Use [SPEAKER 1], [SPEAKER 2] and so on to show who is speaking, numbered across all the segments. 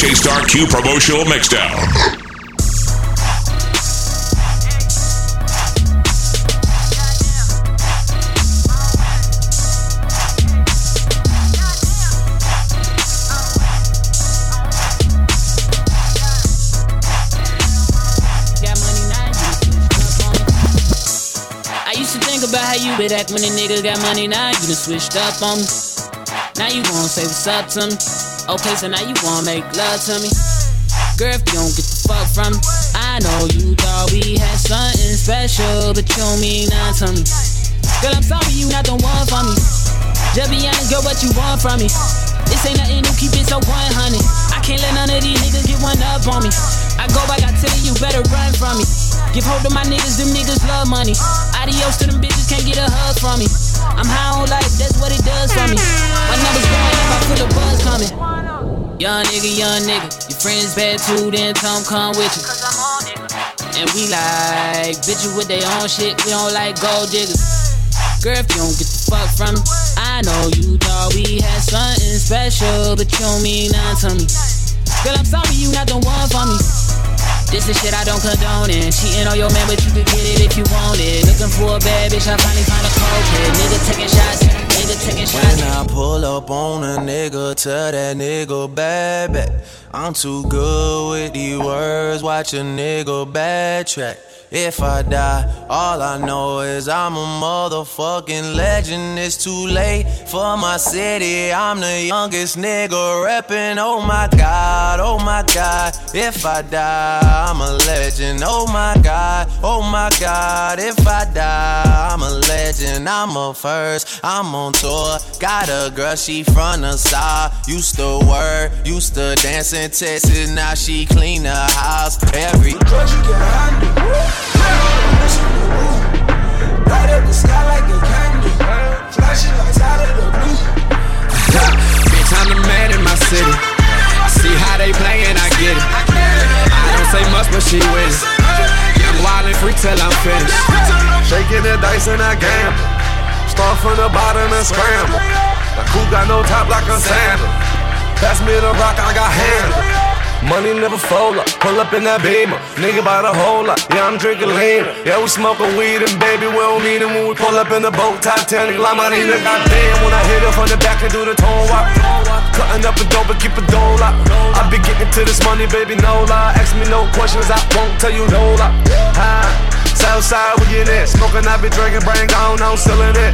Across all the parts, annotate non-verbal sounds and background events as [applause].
[SPEAKER 1] DJ Star Q promotional mixdown.
[SPEAKER 2] I used to think about how you been act when a nigga got money, now you done switched up on me. Now you wanna say what's up to me. Okay, so now you wanna make love to me. Girl, if you don't get the fuck from me, I know you thought we had something special, but you don't mean nothing to me. Girl, I'm sorry you not the one for me. Just be honest, girl, what you want from me? This ain't nothing new, keep it so 100. I can't let none of these niggas get one up on me. I go back, I tell you, you better run from me. Give hold to my niggas, them niggas love money. Adios to them bitches, can't get a hug from me. I'm high on life, that's what it does for me. My numbers going up, I feel the buzz coming. Young nigga, young nigga. Your friends bad too, then Tom come with you. And we like bitches with their own shit, we don't like gold diggers. Girl, if you don't get the fuck from me, I know you thought we had something special, but you don't mean nothing to me. Girl, I'm sorry you not the one for me. This is shit I don't condone it. Cheating on your man, but you can get it if you want it. Looking for a bad bitch, I finally find a cold culprit. Nigga taking shots, nigga taking shots.
[SPEAKER 3] When I pull up on a nigga, tell that nigga baby. I'm too good with these words, watch a nigga backtrack. If I die, all I know is I'm a motherfucking legend. It's too late for my city. I'm the youngest nigga reppin'. Oh my god, oh my god. If I die, I'm a legend. Oh my god, oh my god. If I die, I'm a legend. I'm a first, I'm on tour. Got a girl, she from the south. Used to work, used to dance in Texas. Now she clean the house every.
[SPEAKER 4] Drugs you can handle. Light up the sky like a candle. Flashing lights out of the blue.
[SPEAKER 5] Bitch, I'm the man in my city. See how they playin', I get it. I don't say much, but she with it. Young wild and free till I'm finished.
[SPEAKER 6] Shaking the dice and I gamble. Start from the bottom and scramble. The coupe got no top like a sandal. Pass me the rock, I got handle. Money never fold up, pull up in that beamer. Nigga buy the whole lot, yeah, I'm drinking lean. Yeah, we smoking weed and baby, we don't need it when we pull up in the boat. Titanic, La Marina, goddamn. When I hit her from the back and do the tone walk. Cutting up a dope and keep a door lock. I be getting to this money, baby, no lie. Ask me no questions, I won't tell you no lie. Hi. Southside, we get it. Smoking, I be drinking, brain gone, no selling it.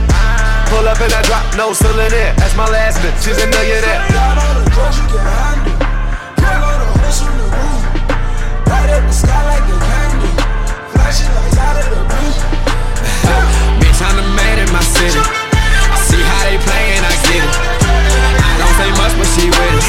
[SPEAKER 6] Pull up in that drop, no selling it. That's my last bitch, she's a millionaire.
[SPEAKER 4] All the drugs you can handle. Light up the sky like a candle. Flashing lights out of the blue. [laughs]
[SPEAKER 5] Bitch, I'm the man in my city. See how they I get it. I don't say much, but she with it.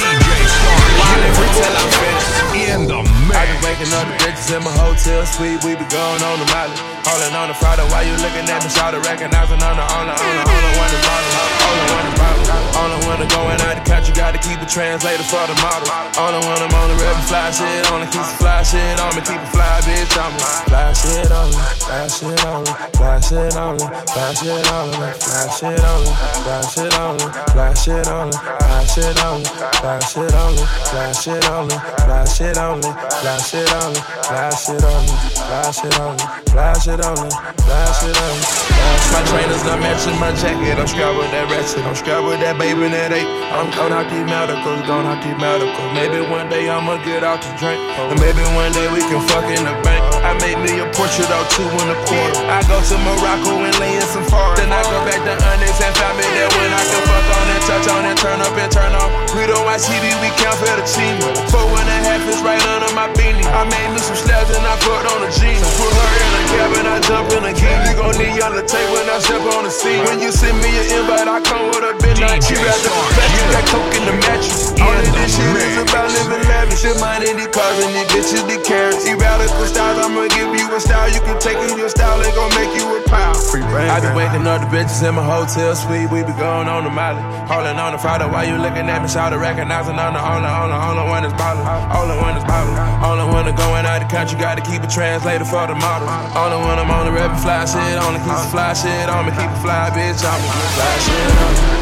[SPEAKER 5] Wildin' free till I'm finished.
[SPEAKER 1] In the
[SPEAKER 6] I be waking up the bitches in my hotel suite. We be going on the mileage. Holding on the Friday while you looking at me. Shout recognizing on the owner, owner, owner, one is bottle. Only one is bottle. Only one is going out the country. Gotta keep a translator for the model. Only one I'm on the river, fly shit on the keep the fly shit on me. Keep a fly bitch on me. Fly shit on me. Fly shit on me. Fly shit on me. Fly shit on me. Fly shit on me. Fly shit on me. Fly shit on me. Fly shit on me. Fly shit on me. Fly shit on me. Fly shit on me. Fly on me. Fly shit on me. Fly shit on me. Fly shit on me. Fly shit on me. My trainers not matching my jacket. I'm strapped with that ratchet. I'm strapped with that baby that eight. I'm going out these medicals, going out these medicals. Maybe one day I'ma get out to drink. And maybe one day we can fuck in the bank. I made me a portrait of two in the quarter. I go to Morocco and lay in some forest. Then I go back to Onyx and find me there when I can fuck on and touch on and turn up and turn off. We don't watch TV, we count for the team. Four and a half is right under my beanie. I made me some slabs and I put on a jeans. Put her in a cabin, I jump in a key. You gon' need y'all to take when I step on the scene. When you send me an invite, I come with a keep out the back, got coke in the mattress. All of this shit is about living lavish. Your mind in these cars and these bitches, the carrots. Eradical styles, I'ma give you a style. You can take in your style, they gon' make you a pound. I be waking up the bitches in my hotel suite. We be going on the molly. Holding on the Friday while you looking at me. Shout recognizing on the only, only, only one is ballin'. Only one is ballin'. Only when I'm going out the country, gotta keep a translator for the model. Only when I'm on the rapping fly shit, only keep the fly shit, I'ma keep a fly bitch, I'ma fly shit on, me.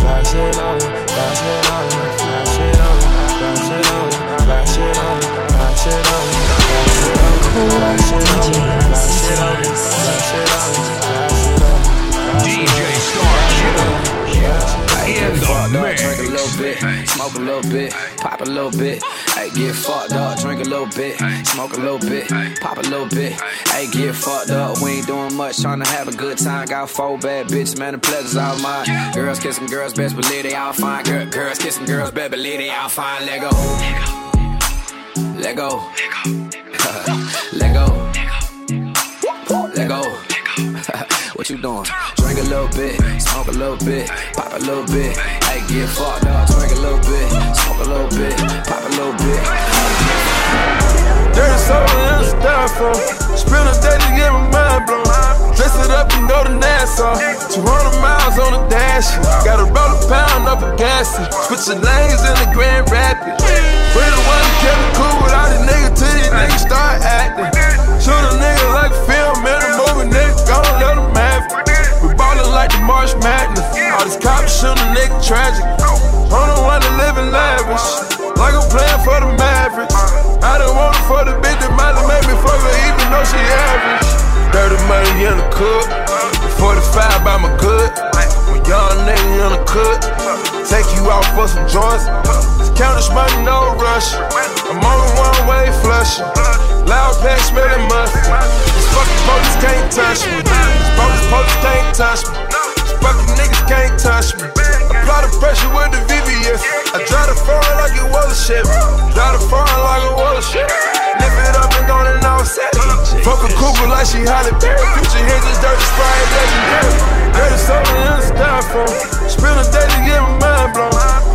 [SPEAKER 6] fly shit on, fly on, on, on, on, on, on, on, DJ Star Killer me.
[SPEAKER 7] little bit, smoke a little bit, pop a little bit. Hey, get fucked up, drink a little bit, smoke a little bit, pop a little bit. Hey, get fucked up. We ain't doing much, trying to have a good time. Got four bad bitches, man, the pleasure's all mine. Girls kissing girls, best believe they all fine. Girl, girls kissing girls, best believe they all fine. Let go. Let go. [laughs] Let go. Let go. [laughs] what you doing? A little bit, smoke a little bit, pop a little bit. Hey, get fucked up. Drink a little bit, smoke a little bit, pop a little bit.
[SPEAKER 6] Dirty soda in a styrofoam. Spend a day to get my mind blown. Dress it up and go to Nassau. 200 miles on the dash. Gotta roll a pound up a gas. Switching lanes in the Grand Rapids. We the one kept it cool with all these niggas till these niggas start acting. Shoot a nigga like the March Madness. All these cops shootin' a nigga tragic. On the one that living lavish. Like I'm playing for the Mavericks. Uh-huh. I don't want it for the bitch that might have made me fuck her even though she average. Dirty money in the cook. 45 by my good. When young nigga in the cook. Uh-huh. Take you out for some joints. Count this money, no rush. I'm on the one way flushing. Loud pack smelling mustard. These fucking police can't touch me. These police, police can't touch me. Fucking niggas can't touch me. Apply the pressure with the VVS. I drive the foreign like it was a ship. Drive the foreign like it was a ship. Lift it up and go offset it. Fuck a cougar like she Halle Berry. Future hits is dirty sprite legendary. Dirty soda in a styrofoam. Spend a day to get my mind blown.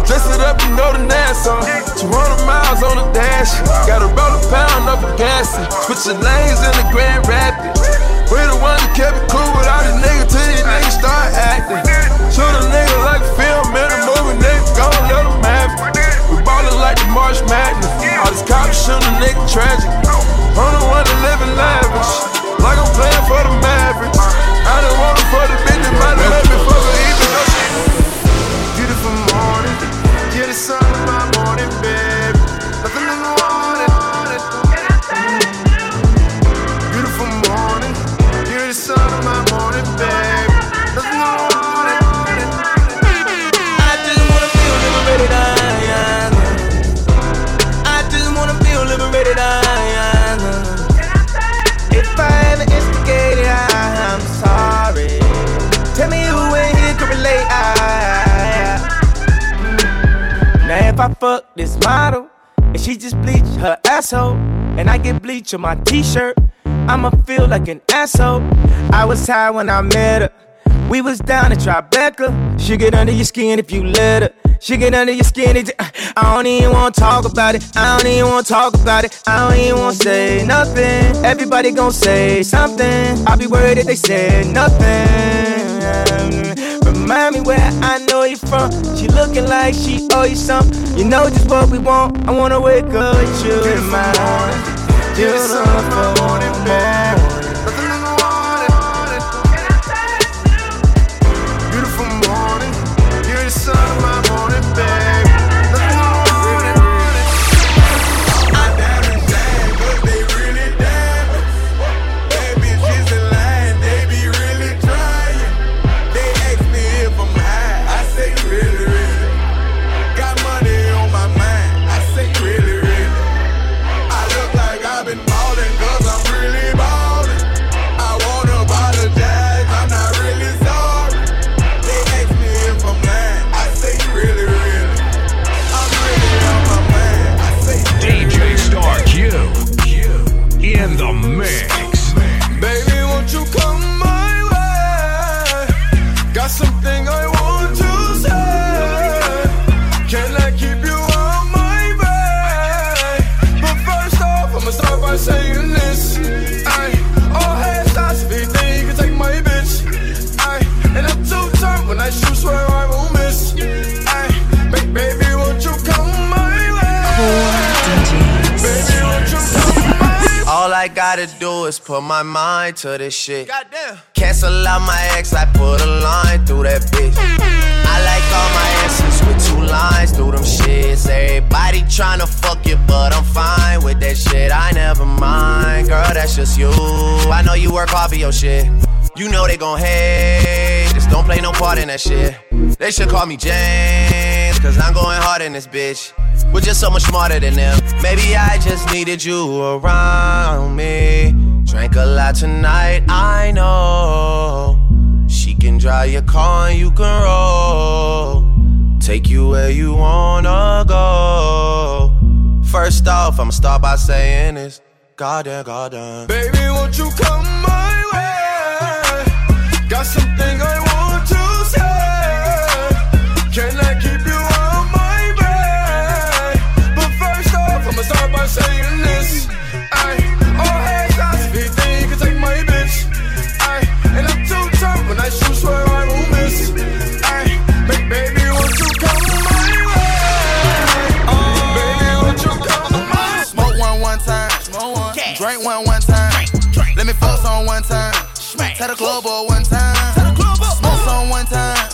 [SPEAKER 6] Dress it up and go to Nassau. 200 miles on the dash. Gotta roll a pound up a gas. Switching lanes in the Grand Rapids. We the ones that kept it cool with all these niggas till these niggas start acting. Shoot a nigga like a film in a movie, nigga, gon' let them have it. We ballin' like the March Madness. All these cops shootin' a nigga tragic. I'm the one that living lavish. Like I'm playing for the Mavericks. I don't want it for the bitch that might have made me fuck her even. Beautiful morning. You're the sun
[SPEAKER 8] fuck this model and she just bleach her asshole, and I get bleach on my t-shirt, I'ma feel like an asshole. I was high when I met her. We was down at Tribeca. She get under your skin if you let her. She get under your skin. I don't even wanna talk about it. I don't even wanna talk about it. I don't even wanna say nothing. Everybody gon' say something. I'll be worried if they say nothing. Remind me where I know you from. She looking like she owe you something. You know just what we want. I wanna wake up with you in my. Beautiful morning, morning.
[SPEAKER 6] Nothing the
[SPEAKER 4] mix.
[SPEAKER 8] Do is put my mind to this shit.
[SPEAKER 6] Goddamn.
[SPEAKER 8] Cancel out my ex, I put a line through that bitch. I like all my exes with two lines through them shits. Everybody tryna fuck you, but I'm fine with that shit. I never mind, girl, that's just you. I know you work hard for your shit. You know they gon' hate, just don't play no part in that shit. They should call me James,
[SPEAKER 9] cause I'm going hard in this bitch. We're just so much smarter than them. Maybe I just needed you around me. Drank a lot tonight, I know. She can drive your car and you can roll. Take you where you wanna go. First off, I'ma start by saying this. Goddamn, goddamn.
[SPEAKER 4] Baby, won't you come my on
[SPEAKER 6] one time. Tell the club boy one time. Smoke on one time.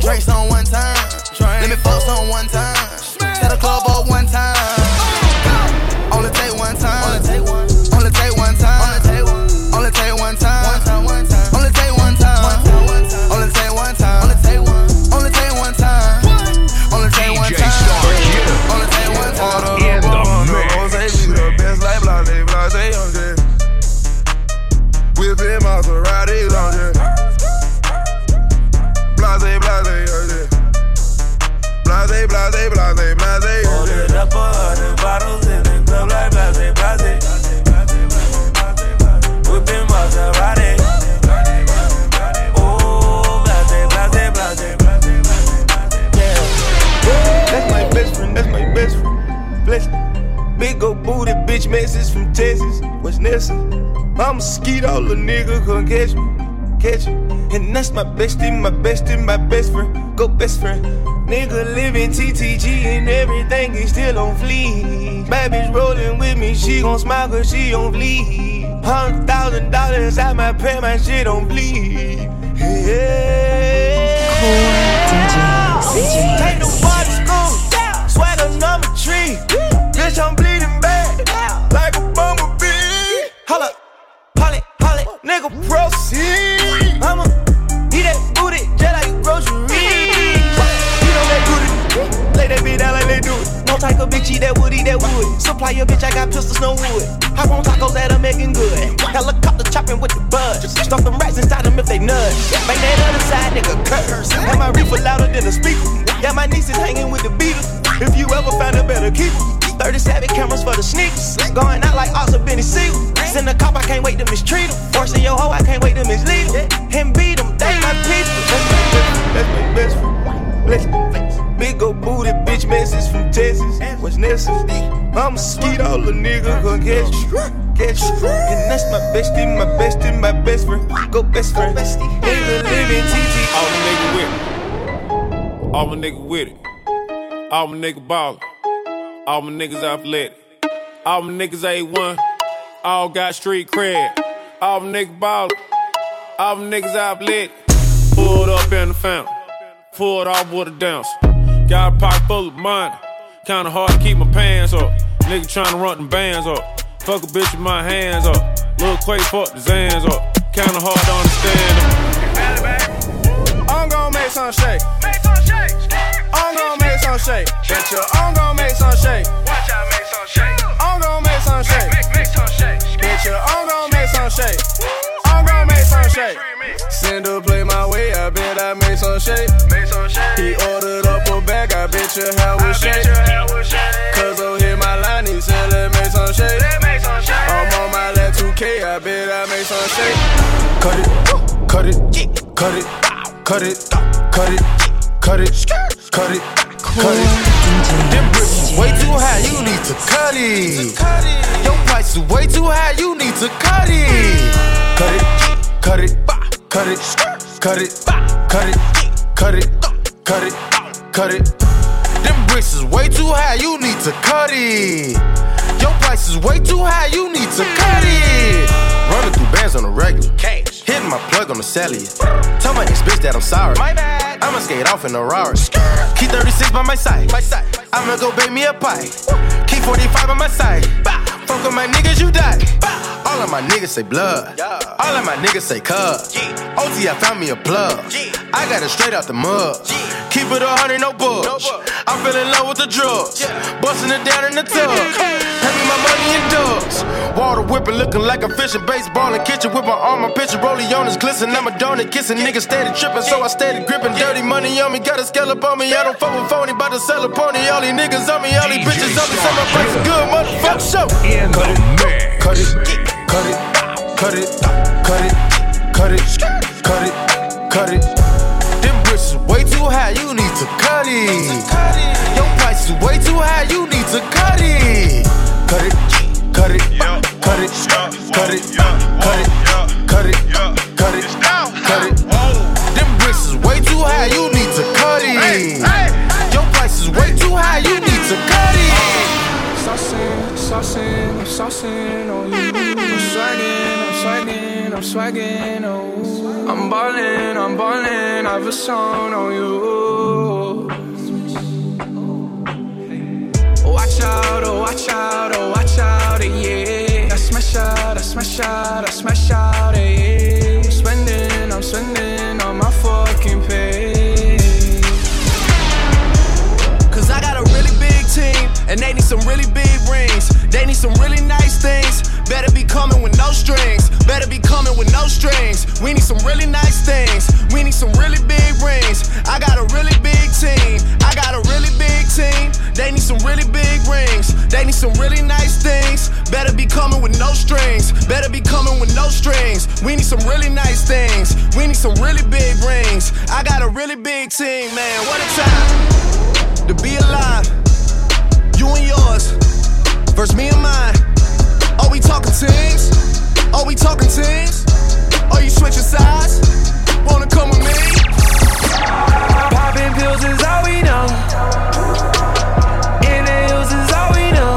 [SPEAKER 6] Drink on one time. Let me fuck on one time. Tell the club boy one time.
[SPEAKER 8] I'm a skeet, all the nigga come catch me. Catch me. And that's my bestie, my bestie, my best friend. Go best friend. Nigga living TTG and everything is still on fleek. Bitch rolling with me, she gon' smile cause she on fleek. Hundred thousand dollars out my pay, my shit on bleed. Yeah. Take the to school, swagger number three. Bitch, I'm bleeding bad, like a bumblebee. Bitch, I got pistols, no wood. Hop on tacos that are making good. Helicopter chopping with the buzz. Stuff them rats inside them if they nudge. Make that other side nigga curse. And my reefer louder than a speaker. Yeah, my niece is hanging with the Beatles. If you ever find a better keeper. 37 cameras for the sneakers. Going out like Oscar Benny I'm a skeet, all the nigga gon' get you. Get you. And that's my bestie, my bestie, my best friend. Go best friend. Nigga living TT.
[SPEAKER 10] All my nigga with it. All my nigga with it. All my nigga ballin'. All my niggas athletic. All my niggas A1. All got street cred. All my niggas ballin'. All my niggas athletic. Pulled up in the fountain. Pulled off with a dance. Got a pocket full of money. Kinda hard to keep my pants up. Nigga tryna run them bands up. Fuck a bitch with my hands up. Lil Quake fuck the Zans up. Kinda hard to understand. I'm gon' make some shake. I'm gon' make some shake. Bet you I'm gon' make some shake.
[SPEAKER 4] Watch out, make some shake.
[SPEAKER 10] I'm gon' make some shake.
[SPEAKER 4] make some shake.
[SPEAKER 10] Bet you I'm gon' make some shake. I'm gon' make some shake. Send her play my way, I bet I made some shake.
[SPEAKER 4] Make some shake.
[SPEAKER 10] He ordered up a bag, I bet you how we shake. Bet I make some shake. Cut it, cut it, cut it, cut it, cut it, cut it, cut it, cut it.
[SPEAKER 9] Them bricks is way too high, you need to cut it. Your price is way too high, you need to cut it.
[SPEAKER 10] Cut it, cut it, cut it, cut it, cut it, cut it, cut it, cut it.
[SPEAKER 9] Them bricks is way too high, you need to cut it. Your price is way too high, you need to cut it. Running through bands on the regular. Cash. Hitting my plug on the cellular. Tell my ex bitch that I'm sorry. My bad. I'ma skate off in a Rari. Key 36 by my side. My side. I'ma go bake me a pie. Key 45 by my side. Fuck with my niggas, you die. All of my niggas say blood. All of my niggas say cuz. OT, I found me a plug. I got it straight out the mud. Keep it a hundred, no bucks. I fell in love with the drugs. Busting it down in the tub. My money in dubs. Water whipping, looking like a fishing. Baseball in kitchen with my arm, my pitcher. Rollie on his glisten. I'm a donut kissing. Niggas steady tripping, so I steady gripping. Dirty money on me, got a scallop on me. I don't fuck with phony, bout to sell a pony. All these niggas on me, all these bitches on me. So my price good, motherfucker. Show.
[SPEAKER 11] In the mix.
[SPEAKER 9] Cut it, cut it, cut it, cut it, cut it, cut it, cut it. Them bricks is way too high, you need to cut it. Your price is way too high, you need to cut it. Cut it, cut it, cut it, cut it, cut it, cut it, cut it, cut it. Them bricks is way too high, you need to cut it. Your price is way too high, you need to cut it.
[SPEAKER 12] Saucing, saucing, I'm saucing on you. I'm swagging, I'm swagging, I'm swagging, oh. I'm ballin', I'm ballin', I've a song on you. Watch out, oh, watch out, oh, watch out, eh, yeah. I smash out, I smash out, I smash out, yeah. I'm spending, I'm spending on my fucking pay.
[SPEAKER 3] Cause I got a really big team, and they need some really big rings. They need some really nice things. Better be coming with no strings. Better be coming with no strings. We need some really nice things. We need some really big rings. I got a really big team. I got a really big team. They need some really big rings. They need some really nice things. Better be coming with no strings. Better be coming with no strings. We need some really nice things. We need some really big rings. I got a really big team, man. What a time to be alive. You and yours versus me and mine. Talking teams? Are we talking teams? Are you switching sides? Wanna come with me?
[SPEAKER 12] Popping pills is all we know. Inhales is all we know.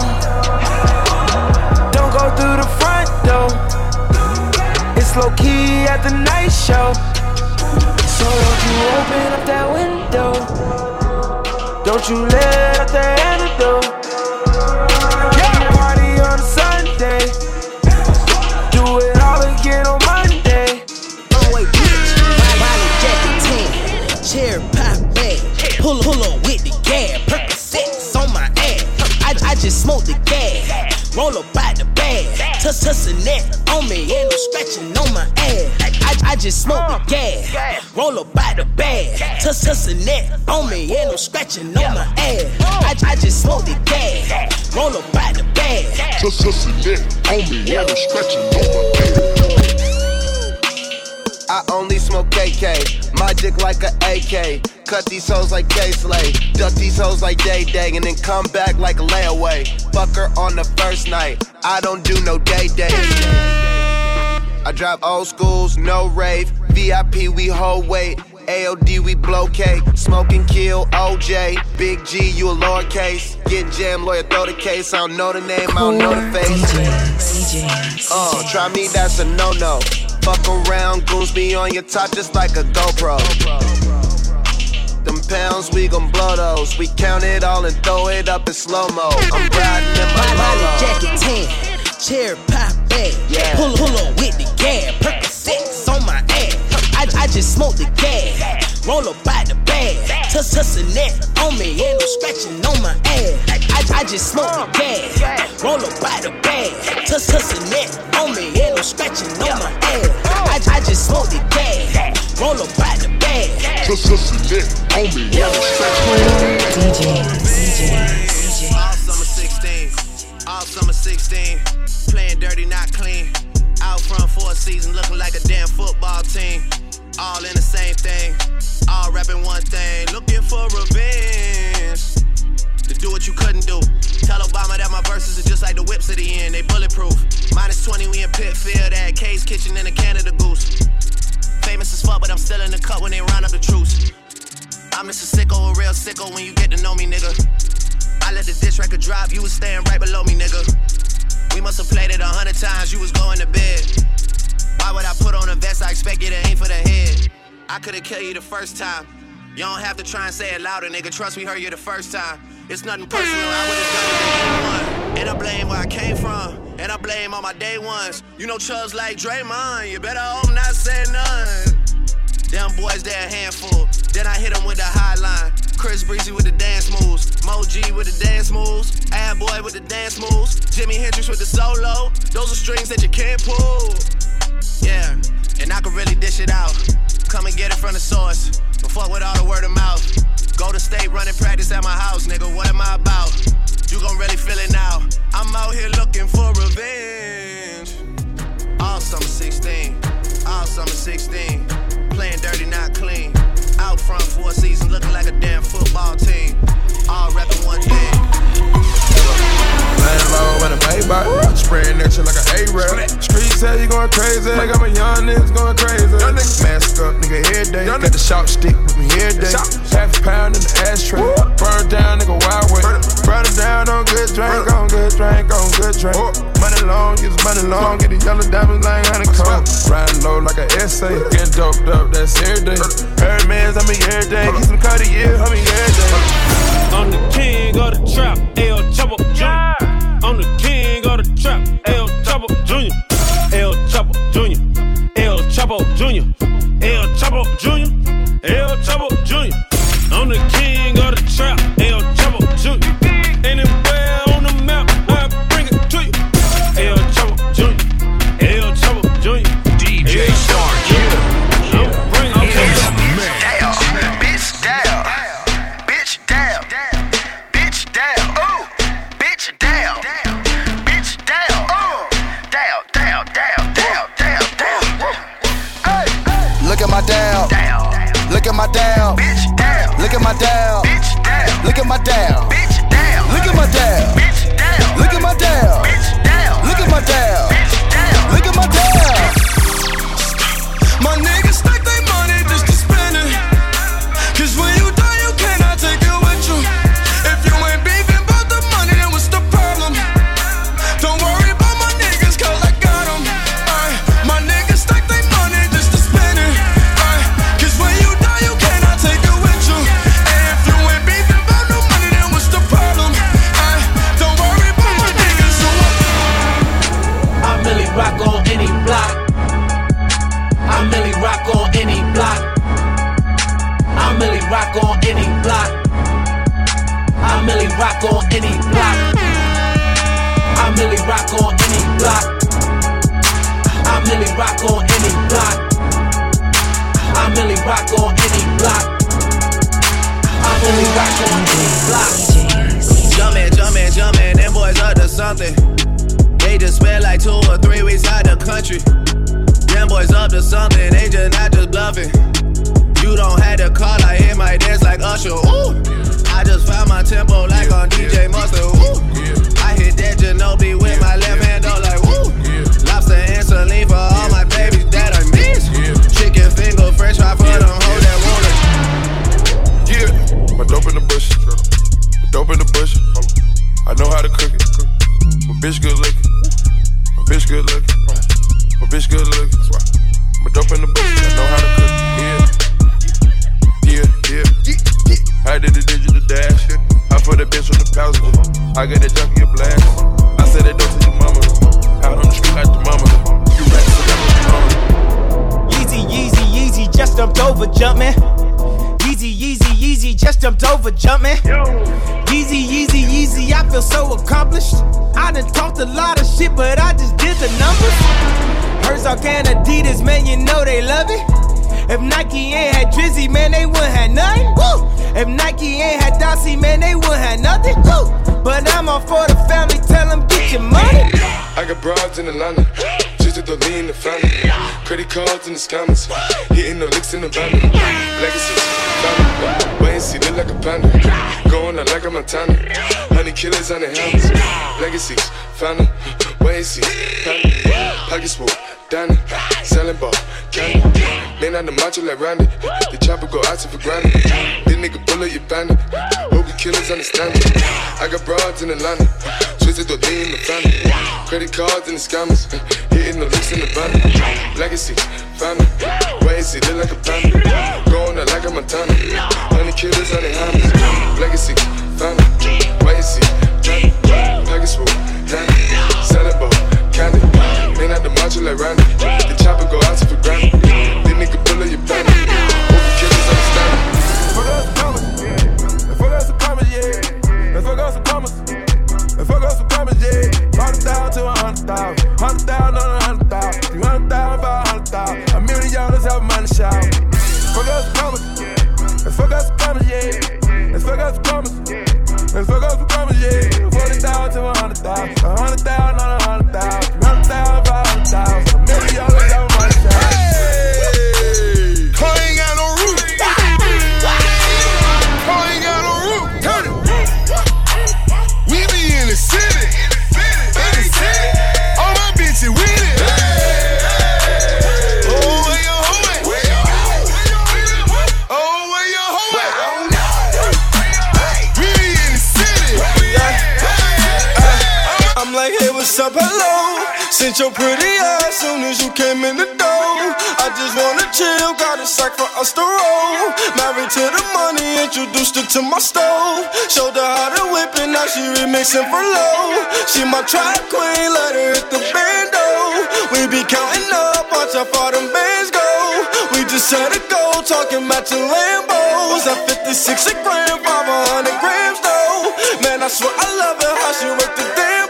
[SPEAKER 12] Don't go through the front door. It's low key at the night show. So don't you open up that window. Don't you let out the antidote.
[SPEAKER 13] Roll up by the bag, tuss tussin' that on me, ain't no scratching on my ass. I, I just smoke the uh, gas, roll up by the bag, tuss tussin' that on me, ain't no scratching on my ass. I, I just smoked the gas, roll up by the bag.
[SPEAKER 14] Just just a neck on me, yeah, I'm stretching on my head.
[SPEAKER 3] I only smoke KK, my dick like a AK. Cut these hoes like Kay Slay, duck these hoes like Day Day, and then come back like a layaway. Fuck her on the first night, I don't do no day day. I drive old schools, no rave. VIP, we hold weight. AOD, we blow cake. Smoke and kill OJ. Big G, you a lowercase. Get jam, lawyer, throw the case. I don't know the name, I don't know the face. Uh, try me, that's a no no. Fuck around, goons be on your top just like a GoPro. Them pounds, we gon' blow those. We count it all and throw it up in slow mo. I'm riding in my Lolo.
[SPEAKER 13] jacket 10, cherry pop bag,
[SPEAKER 3] Yeah.
[SPEAKER 13] pull pull up with the gas, Percocets on my ass. I, I just smoked the gas, roll up by the bag, tuss tussin' that on me, ain't no scratching on my ass. I, I just smoked the gas, roll up by the bag, tuss tussin' that on me, ain't no scratching on my ass. I, I just smoked the gas, roll up by the bag.
[SPEAKER 14] Just just a neck on me, yeah, I'm stretching on my head.
[SPEAKER 3] All summer 16, all summer 16. Playing dirty, not clean. Out front for a season, looking like a damn football team. All in the same thing, all rapping one thing. Looking for revenge. To do what you couldn't do. Tell Obama that my verses are just like the whips at the end, they bulletproof. Minus 20, we in Pitfield at K's Kitchen in a Canada Goose. Famous as fuck, but I'm still in the cut when they round up the troops. I'm just a sicko, a real sicko when you get to know me, nigga. I let the dish record drop, you was staying right below me, nigga. We must have played it a hundred times, you was going to bed. Why would I put on a vest? I expect you to aim for the head. I could've killed you the first time. You don't have to try and say it louder, nigga. Trust me, heard you the first time. It's nothing personal, I would've done it. And I blame where I came from, and I blame all my day ones. You know Chubbs like Draymond, you better hope not say none. Them boys, they a handful. Then I hit them with the high line. Chris Breezy with the dance moves. Mo G with the dance moves. Ad Boy with the dance moves. Jimi Hendrix with the solo. Those are strings that you can't pull. Yeah, and I can really dish it out. Come and get it from the source. But fuck with all the word of mouth. Go to state running practice at my house, nigga. What am I about? You gon' really feel it now. I'm out here looking for revenge. All summer 16, all summer 16. Front for a season, looking like a damn football team. All rapping one thing.
[SPEAKER 15] Lambo and a Maybach, spraying that shit like an A-rap. Street say you going crazy, got my young niggas going crazy. Mask up, nigga, every day. Got the sharp stick with me every day. Half a pound in the ashtray. Burn down, nigga, wild way. Burn it down on good drink, on good drink, on good drink. Long, use money long, get the yellow diamonds like honeycomb. Riding low like an essay, getting doped up, that's every day. Hermes, I mean every day. Get some Cartier, I mean every day.
[SPEAKER 10] I'm the king of the trap, El Chapo Jr. I'm the king of the trap, El Chapo Jr. El Chapo Jr. El Chapo Jr. El Chapo Jr. El Chapo Jr. I'm the king
[SPEAKER 16] my
[SPEAKER 4] dad. Got
[SPEAKER 15] broads in Atlanta, just to lean the family. Credit cards in the scammers, hitting the licks in the van. Legacies, family, wait see, look like a panda. Going out like a Montana, honey killers on the helmets. Legacies, family, wait and see, family. Pockets full, Danny, selling ball, candy. Man on the macho like Randy, the chopper go out for granted. This nigga bullet, you bandit. Hope you killers understand it. I got broads in Atlanta, twisted the lean in the family. Credit cards and the scammers, hitting the licks in the van. Legacy, family, wait and see, look like a panda. Going out like a Montana, honey killers on the hammers. Legacy, family, wait and see, Johnny, Package full, Danny, selling ball, candy. Clean out the macho like Randy. The chopper go out to for granted. Then nigga pull
[SPEAKER 6] up your panic. Overkill is understanding. Fuck us a promise. Fuck us some promise, yeah. Fuck us a promise. Fuck us some promise, yeah. Hundred thousand to a hundred thousand, hundred thousand on a hundred thousand. Three hundred thousand, five hundred thousand. A million dollars
[SPEAKER 17] out of money shop. Fuck us a promise. Fuck us a promise, yeah. Fuck us a promise. Fuck us a promise, yeah. Forty thousand to a hundred
[SPEAKER 4] thousand. A hundred thousand on a Since your pretty ass soon as you came in the door. I just wanna chill, got a sack for us to roll. Married to the money, introduced her to my stove. Showed her how to whip it, now she remixing for low. She my trap queen, let her hit the bando. We be counting up, watch how far them bands go. We just set a goal, talking your Lambos. At 56 a gram, 500 grams though. Man, I swear I love it how she work the damn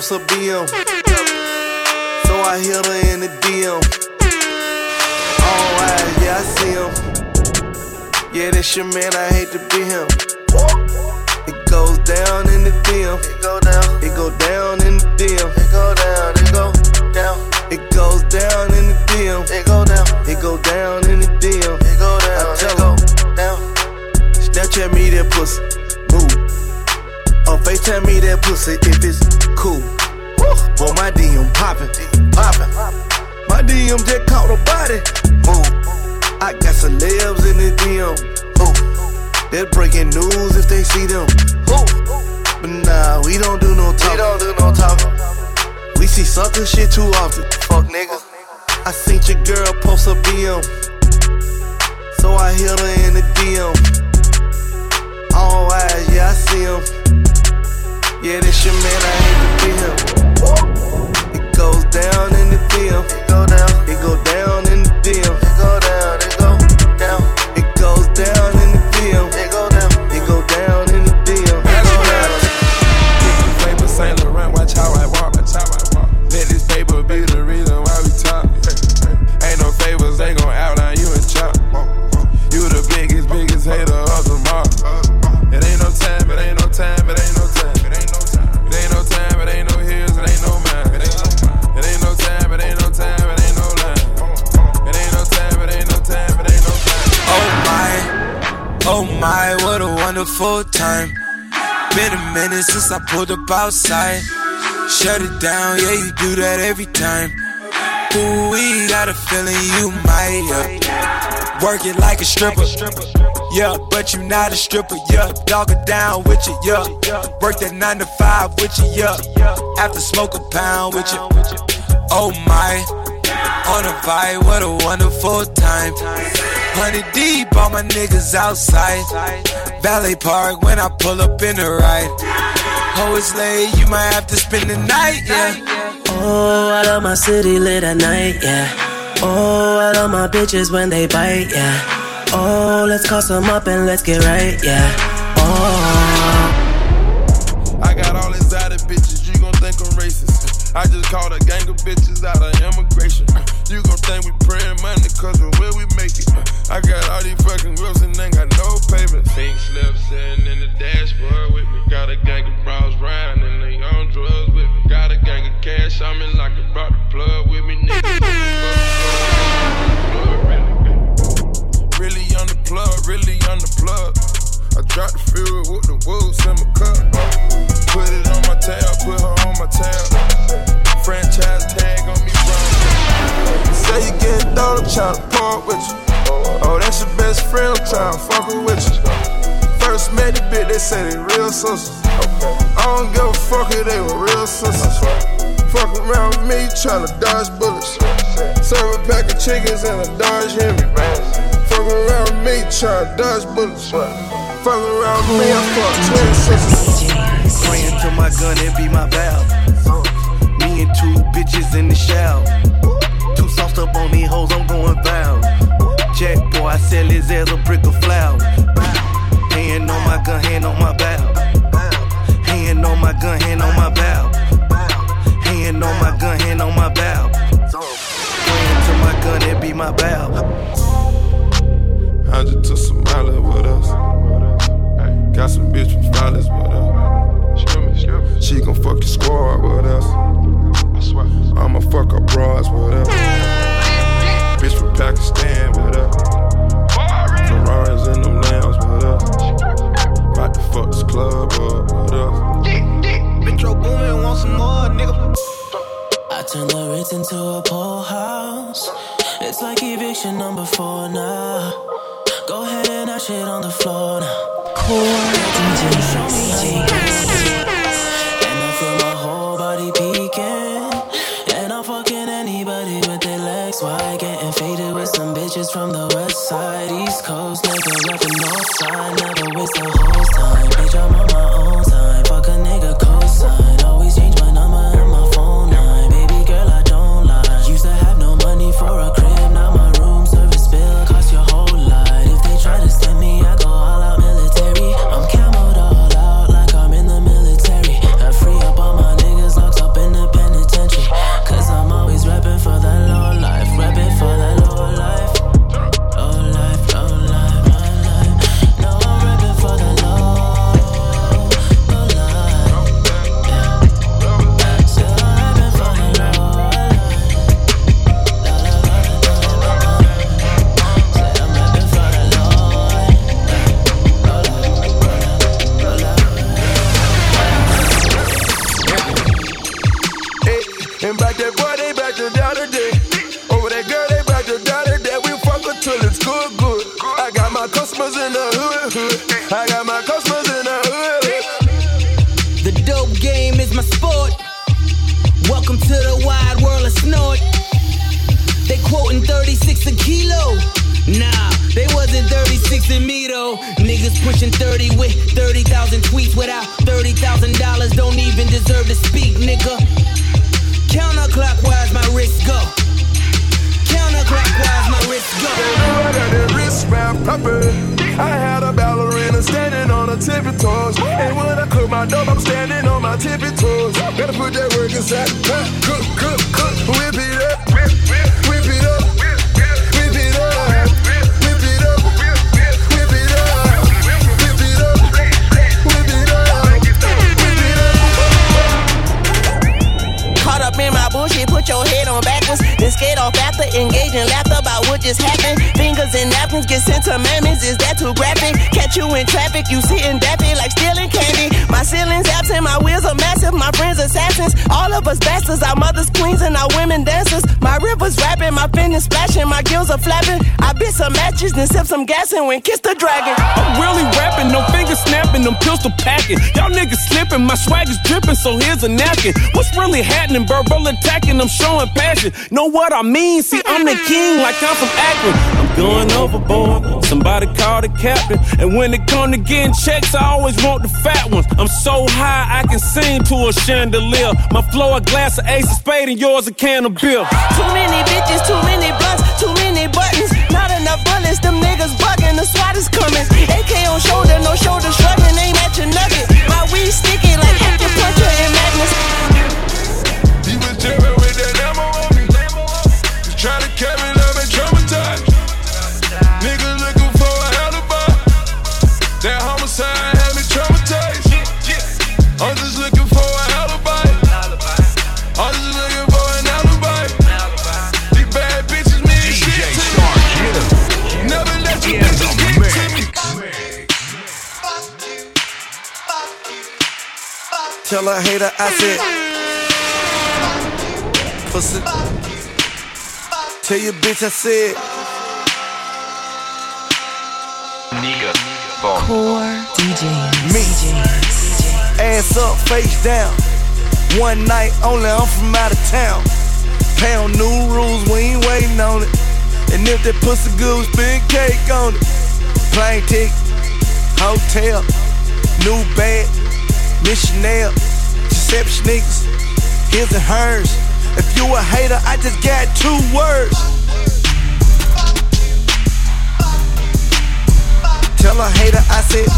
[SPEAKER 18] post a BM. So I hit her in the DM. Oh, eyes, yeah, I see him. Yeah, that's your man, I hate to be him. It goes down in the DM. It go down. It go down in the DM. It go down. It go down. It goes down in the DM. It go down. It go down in the DM. It go down. I tell her, down. Snapchat me that pussy. FaceTime me that pussy if it's cool. Boy, my DM poppin', poppin'. My DM just caught a body. Move. I got celebs in the DM. Who? They're breaking news if they see them. Who? But nah, we don't do no talking. We don't do no talking. We see sucker shit too often. Fuck nigga. I seen your girl post a BM. So I hit her in the DM. All eyes, yeah, I see him. Yeah, this your man, I hate to be him. It goes down in the down. It go down
[SPEAKER 4] Been minute since I pulled up outside. Shut it down, yeah, you do that every time. Ooh, we got a feeling you might, yeah. Work it like a stripper, yeah, but you not a stripper, yeah. Dog it down with you, yeah. Work that nine to five with you, yeah. After smoke a pound with you. Oh my, on a vibe, what a wonderful time. Honey deep, all my niggas outside. Valet Park when I pull up in the ride. Oh, it's late, you might have to spend the night, yeah.
[SPEAKER 19] Oh, I love my city lit at night, yeah. Oh, I love my bitches when they bite, yeah. Oh, let's call some up and let's get right, yeah. Oh.
[SPEAKER 6] I got all exotic bitches, you gon' think I'm racist. I just called a gang of bitches out of immigration. You gon' think we praying money cause where we make it. I got all these fucking whips and ain't got no payment. Pink slips sitting in the dashboard with me. Got a gang of bros riding and they on drugs with me. Got a gang of cash on me like I brought the plug with me, nigga. With you. Oh, that's your best friend, I'm tryna fuck with you. First met the bitch, they say they real sisters. I don't give a fuck if they were real sisters. Fuck around with me, tryna dodge bullets. Serve a pack of chickens and a Dodge Hemi. Fuck around with me, tryna dodge bullets. Fuck around with me, I fuck twin sisters.
[SPEAKER 4] Praying to my gun and be my valve. Me and two bitches in the shower. Two sauced up on these hoes, I'm going foul. Jack boy, I sell his ass a brick of flour. Hand on my gun, hand on my bow. Hand on my gun, hand on my bow. Hand on my gun, hand on my bow. Praying to my gun and be my bow.
[SPEAKER 20] I just took some Miley with us. Got some bitch from Flawless with us. She gon' fuck your squad with us. I'ma fuck her bras with us. Bitch from Pakistan fuck this club up with us.
[SPEAKER 3] Metro Boomin want some more, nigga.
[SPEAKER 19] I turn the Ritz into a pool house. It's like eviction number four now. Go ahead and dash shit on the floor now. Cool DJ, show from the west side, east coast. Nigga rapping north side. Never waste a whole time. Bitch, I'm on my own time. Fuck a nigga cosign.
[SPEAKER 21] Bullshit, put your head on backwards. Then skate off after engaging laughter about what just happened. Fingers and napkins get sent to mammies, is that too graphic? Catch you in traffic, you sitting dappy like stealing candy. My ceiling's absent, my wheels are massive, my friends assassins. All of us bastards, our mothers queens and our women dancers. My rivers rapping, my fingers splashing, my gills are flapping. I bit some matches, then sip some gas and went kiss the dragon.
[SPEAKER 10] I'm really rapping, no fingers snapping, them pistol packing. Y'all niggas slipping, my swag is dripping, so here's a napkin. What's really happening? Verbal attacking, I'm showing passion. Know what I mean? See, I'm the king, like I'm from Akron. I'm going overboard. Somebody call the captain. And when it come to getting checks, I always want the fat ones. I'm so high, I can sing to a chandelier. My flow a glass of ace of spade, and yours a can of beer.
[SPEAKER 21] Too many bitches, too many blunts, too many buttons. Not enough bullets, them niggas bugging, the SWAT is coming. AK on shoulder, no shoulder shrugging, at your nugget. My weed sticky like acupuncture and
[SPEAKER 4] Tell a hater I said. Pussy. Tell your bitch I said.
[SPEAKER 22] Nigga.
[SPEAKER 23] Core DJs.
[SPEAKER 4] Me. Ass up, face down. One night only, I'm from out of town. Pound new rules, we ain't waiting on it. And if that pussy good, we spin cake on it. Plane ticket, hotel, new bag, missionary, Giuseppe sneakers, his and hers. If you a hater, I just got two words. Tell a hater I said.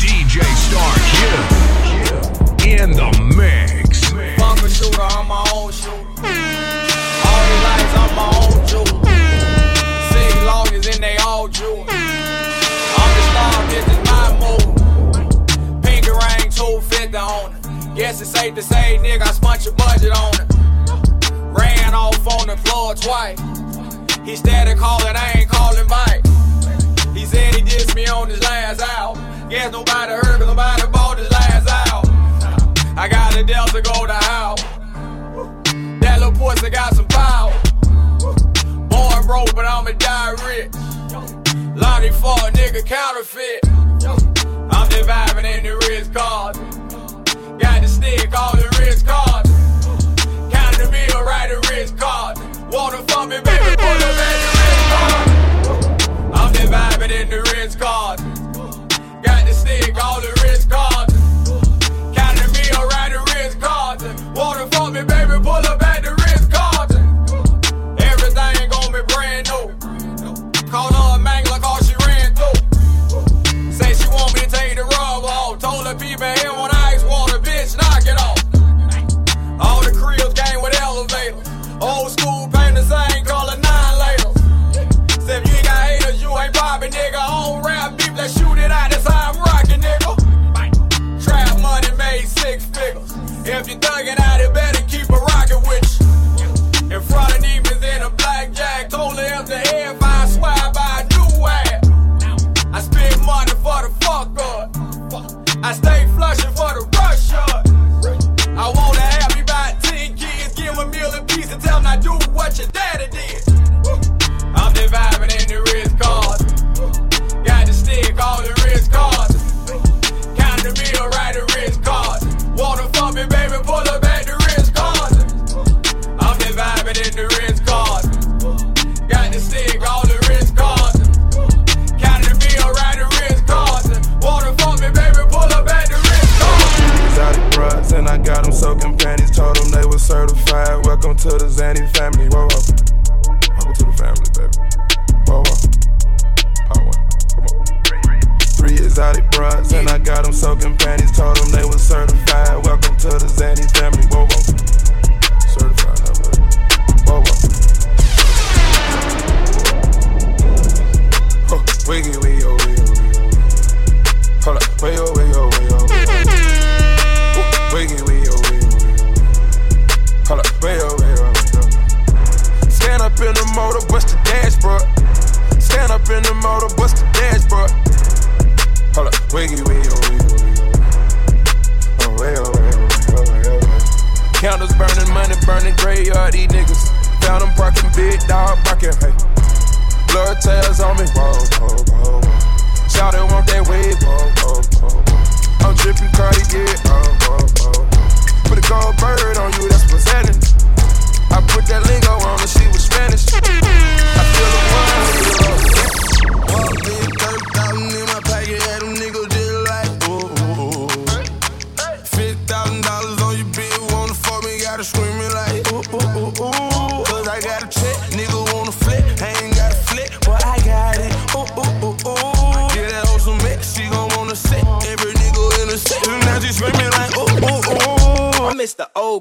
[SPEAKER 11] DJ Star Q in the mix.
[SPEAKER 24] Fuck a shooter, I'm my own shooter. All these lights, I'm my own jewel. On it. Guess it's safe to say, nigga, I spent your budget on it. Ran off on the floor twice. He started calling, I ain't calling back. He said he dissed me on his last album. Guess nobody heard, cause nobody bought his last album. I got a Delta go to house. That little pussy got some power. Born broke, but I'ma die rich. Lonnie Ford, nigga counterfeit. I'm just in the wrist card. Got the stick, all the wrist cards. Counting the the wrist. Wanna fuck me, baby, pull up at the wrist card. I'm vibing in the wrist card.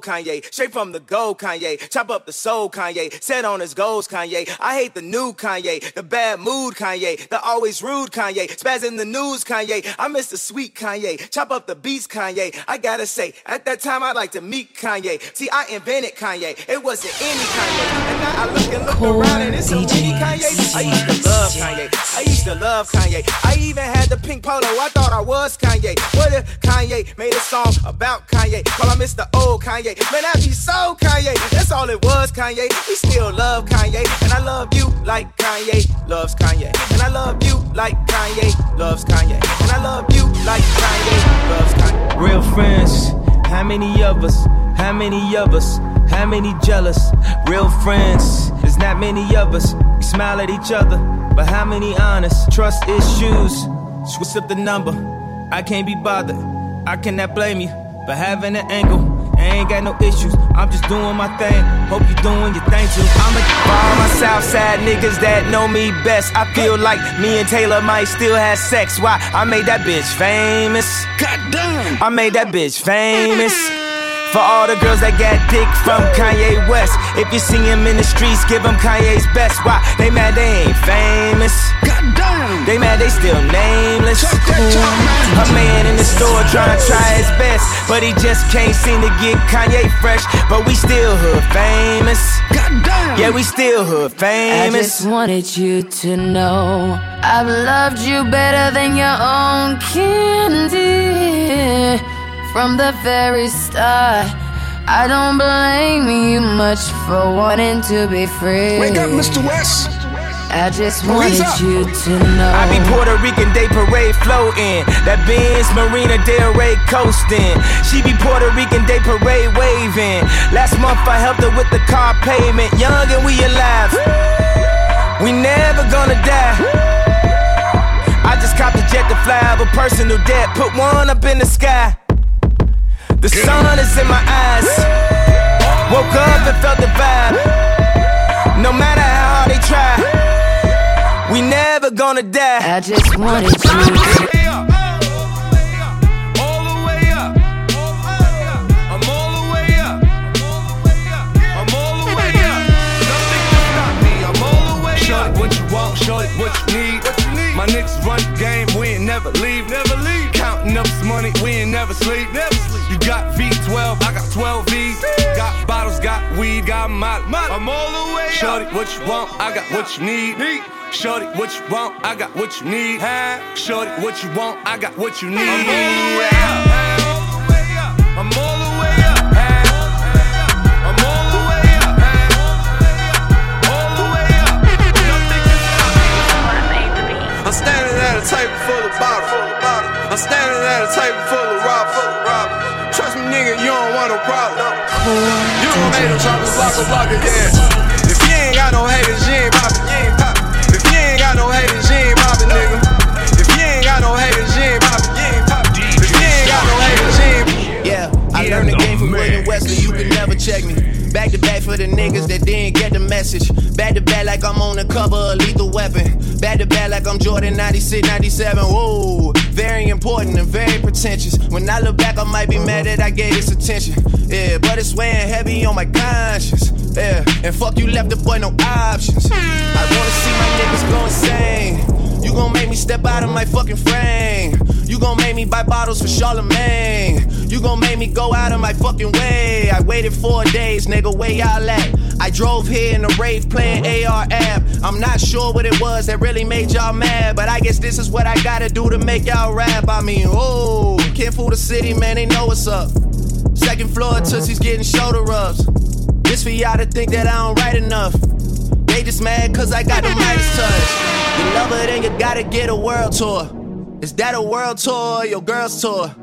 [SPEAKER 8] Kanye, straight from the gold Kanye. Chop up the soul Kanye, set on his goals Kanye. I hate the new Kanye, the bad mood Kanye, the always rude Kanye, spaz in the news Kanye. I miss the sweet Kanye, chop up the beats Kanye. I gotta say, at that time I'd like to meet Kanye. See, I invented Kanye, it wasn't any Kanye. And now I look and look around and it's so many Kanye. I used to love Kanye, I used to love Kanye. I even had the pink polo, I thought I was Kanye. What if Kanye made a song about Kanye? Well, I miss the
[SPEAKER 25] old Kanye. Man, I be so Kanye. That's all it was, Kanye. We still love Kanye. And I love you like Kanye loves Kanye. And I love you like Kanye loves Kanye. And I love you like Kanye loves Kanye.
[SPEAKER 8] Real friends, how many of us? How many of us? How many jealous? Real friends, there's not many of us. We smile at each other, but how many honest? Trust issues, switch up the number. I can't be bothered. I cannot blame you for having an angle. I ain't got no issues. I'm just doing my thing. Hope you doing your thing too. I'm a for all my Southside niggas that know me best. I feel like me and Taylor might still have sex. Why? I made that bitch famous. Goddamn. I made that bitch famous. For all the girls that got dick from Kanye West. If you see him in the streets, give him Kanye's best. Why? They mad they ain't famous. Goddamn. They mad they still nameless. A man in the store trying to try his best. But he just can't seem to get Kanye fresh. But we still hood famous. Goddamn. Yeah, we still hood
[SPEAKER 26] I just wanted you to know I've loved you better than your own candy from the very start. I don't blame you much for wanting to be free.
[SPEAKER 14] Wake up, Mr. West.
[SPEAKER 26] I just
[SPEAKER 8] Police
[SPEAKER 26] wanted
[SPEAKER 8] up.
[SPEAKER 26] you to know.
[SPEAKER 8] I be Puerto Rican Day Parade floating. That Benz Marina Del Rey coasting. She be Puerto Rican Day Parade waving. Last month I helped her with the car payment. Young and we alive. We never gonna die. I just copped a jet to fly over personal debt. Put one up in the sky. The sun is in my eyes. Woke up and felt the vibe. No matter how hard they try, we never gonna die.
[SPEAKER 26] I just wanted you to
[SPEAKER 10] Shorty, what you want, shorty, what you need. My niggas run the game, we ain't never leave. Never leave. Counting up this money, we ain't never sleep. Never sleep. You got V12, I got 12 V's. Got bottles, got weed, got molly. I'm all the way Shorty, what you want, I got what you need. Shorty, what you want, I got what you need. Shorty, what you want, I got what you need. I'm all the way up. I'm all the way up. I'm all the way up. All the way up.
[SPEAKER 4] I'm standing at a table full of bottles. I'm standing at a table full of robbers. Trust me, nigga, you don't want no problem. You don't hate a block a block again.
[SPEAKER 3] For the niggas that didn't get the message. Back to back like I'm on the cover of Lethal Weapon. Back to back like I'm Jordan 96, 97. Whoa, very important and very pretentious. When I look back, I might be mad that I gave this attention. Yeah, but it's weighing heavy on my conscience. Yeah, and fuck you left the boy no options. I wanna see my niggas go insane. You gon' make me step out of my fucking frame. You gon' make me buy bottles for Charlemagne. You gon' make me go out of my fucking way. I waited four days, nigga, where y'all at? I drove here in a rave playing AR-AB. I'm not sure what it was that really made y'all mad, but I guess this is what I gotta do to make y'all rap. I mean, oh, can't fool the city, man, they know what's up. Second floor, Tootsie's getting shoulder rubs. This for y'all to think that I don't write enough. They just mad cause I got the Midas touch. You love her, then you gotta get a world tour. Is that a world tour or your girl's tour?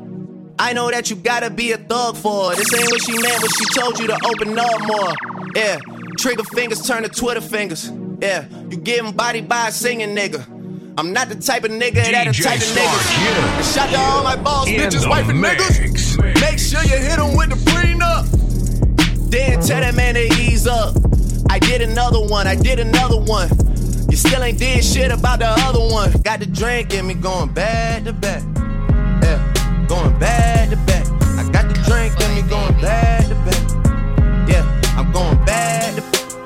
[SPEAKER 3] I know that you gotta be a thug for her. This ain't what she meant when she told you to open up more. Yeah, trigger fingers turn to Twitter fingers. Yeah, you getting body by a singing nigga. I'm not the type of nigga that
[SPEAKER 11] DJ
[SPEAKER 3] type of niggas.
[SPEAKER 11] yeah.
[SPEAKER 3] Shout to all my boss
[SPEAKER 11] In
[SPEAKER 3] bitches, wife and niggas. Make sure you hit them with the prenup. Then tell that man to ease up. I did another one, I did another one. You still ain't did shit about the other one. Got the drink in me going back to back. Yeah, going back to back. I got the drink in me going back.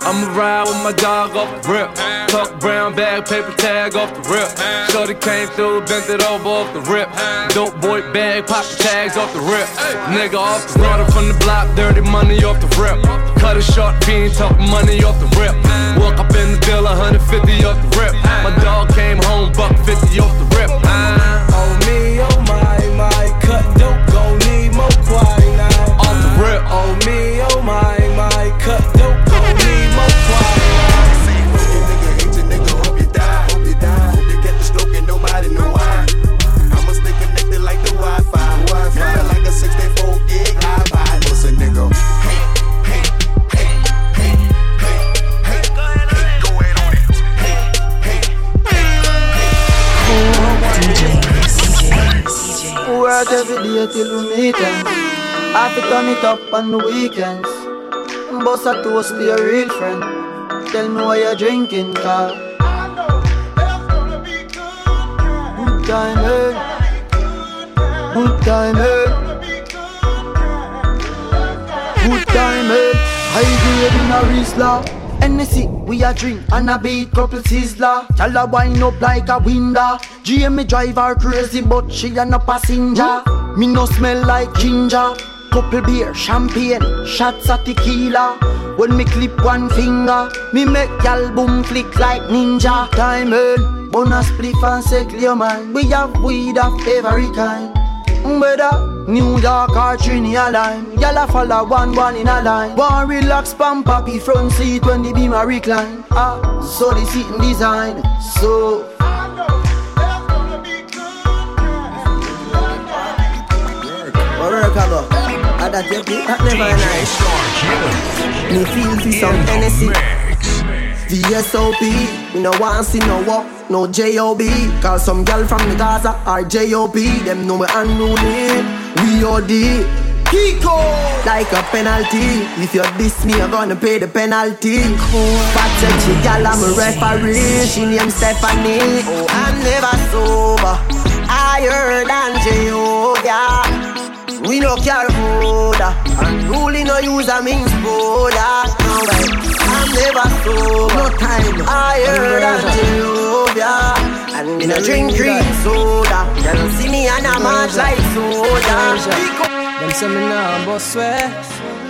[SPEAKER 10] I'ma ride with my dog off the rip. Tuck brown bag, paper tag off the rip. Shorty came through, bent it over off the rip. Dope boy bag, pop the tags off the rip. Nigga off the starter from the block, dirty money off the rip. Cut a short fiend, talk money off the rip. Walk up in the bill, 150 off the rip. My dog came home, buck 50 off the rip.
[SPEAKER 8] Oh me, oh my, my, cut dope, gon' need more quality now.
[SPEAKER 10] Off the rip.
[SPEAKER 27] Oh, apart every day till we meet ends. I fi turn it up on the weekends. Bust a toast to your real friend. Tell me why you're drinking, car. Good time, eh? Good time, eh? Good time, eh? High grade in a Rizla. Hennessy, we a drink and a beat couple sizzler. Tell her wind up like a window. GM drive her crazy, but she a no passenger. Me no smell like ginger. Couple beer, champagne, shots of tequila. When me clip one finger, me make y'all boom flick like ninja. Time earn, bonus spliff and clear man. We have weed of every kind. Whether New York or Trinidad line Y'all a follow one one in a line One relax pump happy front seat when the beam a recline Ah, so the seating design So
[SPEAKER 11] Work I that you feel that never nice Me feel for some Hennessy VSOP, me no want see no walk, no J.O.B Call some girl from the Gaza or J.O.B Them know me unruly, we O.D Kiko Like a penalty. If you diss me, you're gonna pay the penalty. But she gal, I'm a referee. She named Stephanie. Oh, I'm never sober. Higher than Jehovah we no care border And ruling no use a means border No way I'm never sober. No time. Higher than Jehovah. And me no drink green soda. Them see me and I march like soda.
[SPEAKER 28] Them say me nah boss swear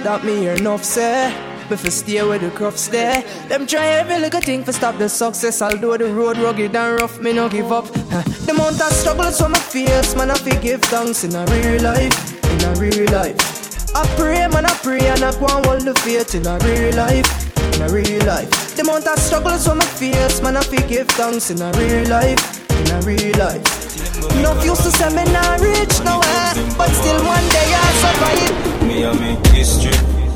[SPEAKER 28] That me enough say Me fi stay where the crops there Them try every little thing for stop the success Although the road rugged and rough Me no give up. The amount of struggles from my face Man I fi give thanks in a real life In a real life. I pray man I pray and I go and hold the faith In a real life In a real life. The amount of struggles from my face Man I fi give thanks in a real life In a real life. No used to say me not rich nowhere But still one day I'll survive.
[SPEAKER 29] Me a make history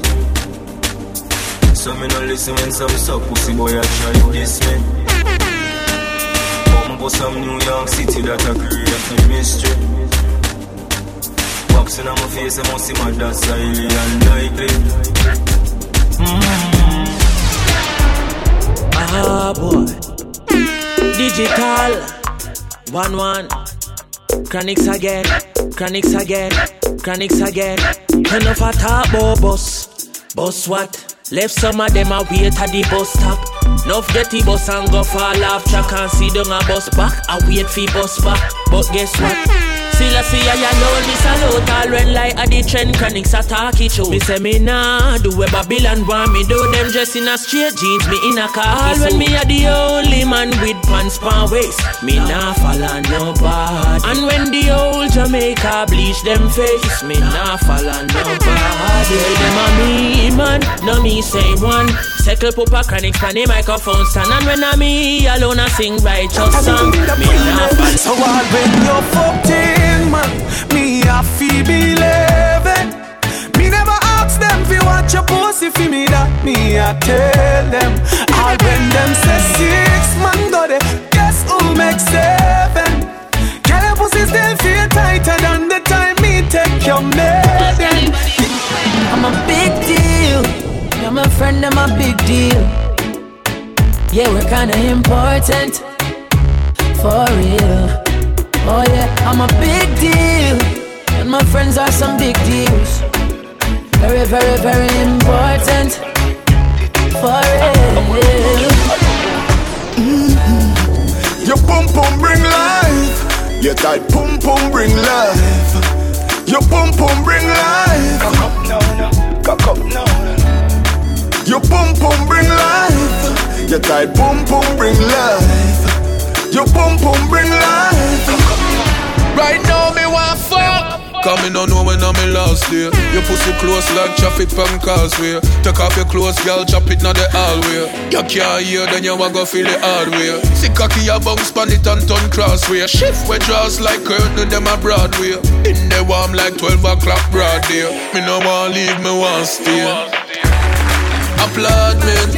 [SPEAKER 29] So me no listen when some suck pussy boy a try diss me. Come for some New York City that a create a mystery. Boxing on my face I must see my that's highly unlikely.
[SPEAKER 24] Ah boy. Digital. One one. Chronics again Chronics again Chronics again. Enough a talk about bus Bus what? Left some of them a wait at the bus stop. Nuff get the bus and go fall off track and see down a bus back. I wait for bus back. But guess what? Still I see I alone, me salute all when like a the trend chronics a talk it show. Me say me nah do what Babylon want me do them dress in a straight jeans, me in a khaki suit. when me a the only man with pants pan waist, me nah follow nobody. And when the old Jamaica bleach them face, me nah follow nobody. Them a me man, no me same one. Circle pop a chronic pan the microphone stand And when I me alone I sing righteous song Me nah follow
[SPEAKER 30] So all when you're fucked in man Me a feel believing Me never ask them fi watch your pussy fi me that Me a tell them. All when them say six man go there Guess who make seven? Girl your pussy still feel tighter than the time me take your maiden
[SPEAKER 28] I'm a big deal. You're my friend, I'm a big deal. Yeah, we're kinda important. For real Oh yeah, I'm a big deal And my friends are some big deals Very, very, very important For real
[SPEAKER 4] Mm-hmm. Your pum pum bring life. Your tight pum pum bring life. Your pum pum bring life. Cock up, no, no. Cock up, no, no. Your pum pum bring life. Your tight pum pum bring life. Your pum pum bring life.
[SPEAKER 6] Right now me want fuck. Cause me no know when I'm in last day Your pussy close like traffic from causeway. Take off your clothes, girl, chop it now the hallway. You can't hear, then you a go feel the hard way See cocky a bounce pan it and turn crossway. Shift where draws like curtain, them a Broadway. In the warm like 12 o'clock broad day. Me no want leave, me want stay. Applaudment.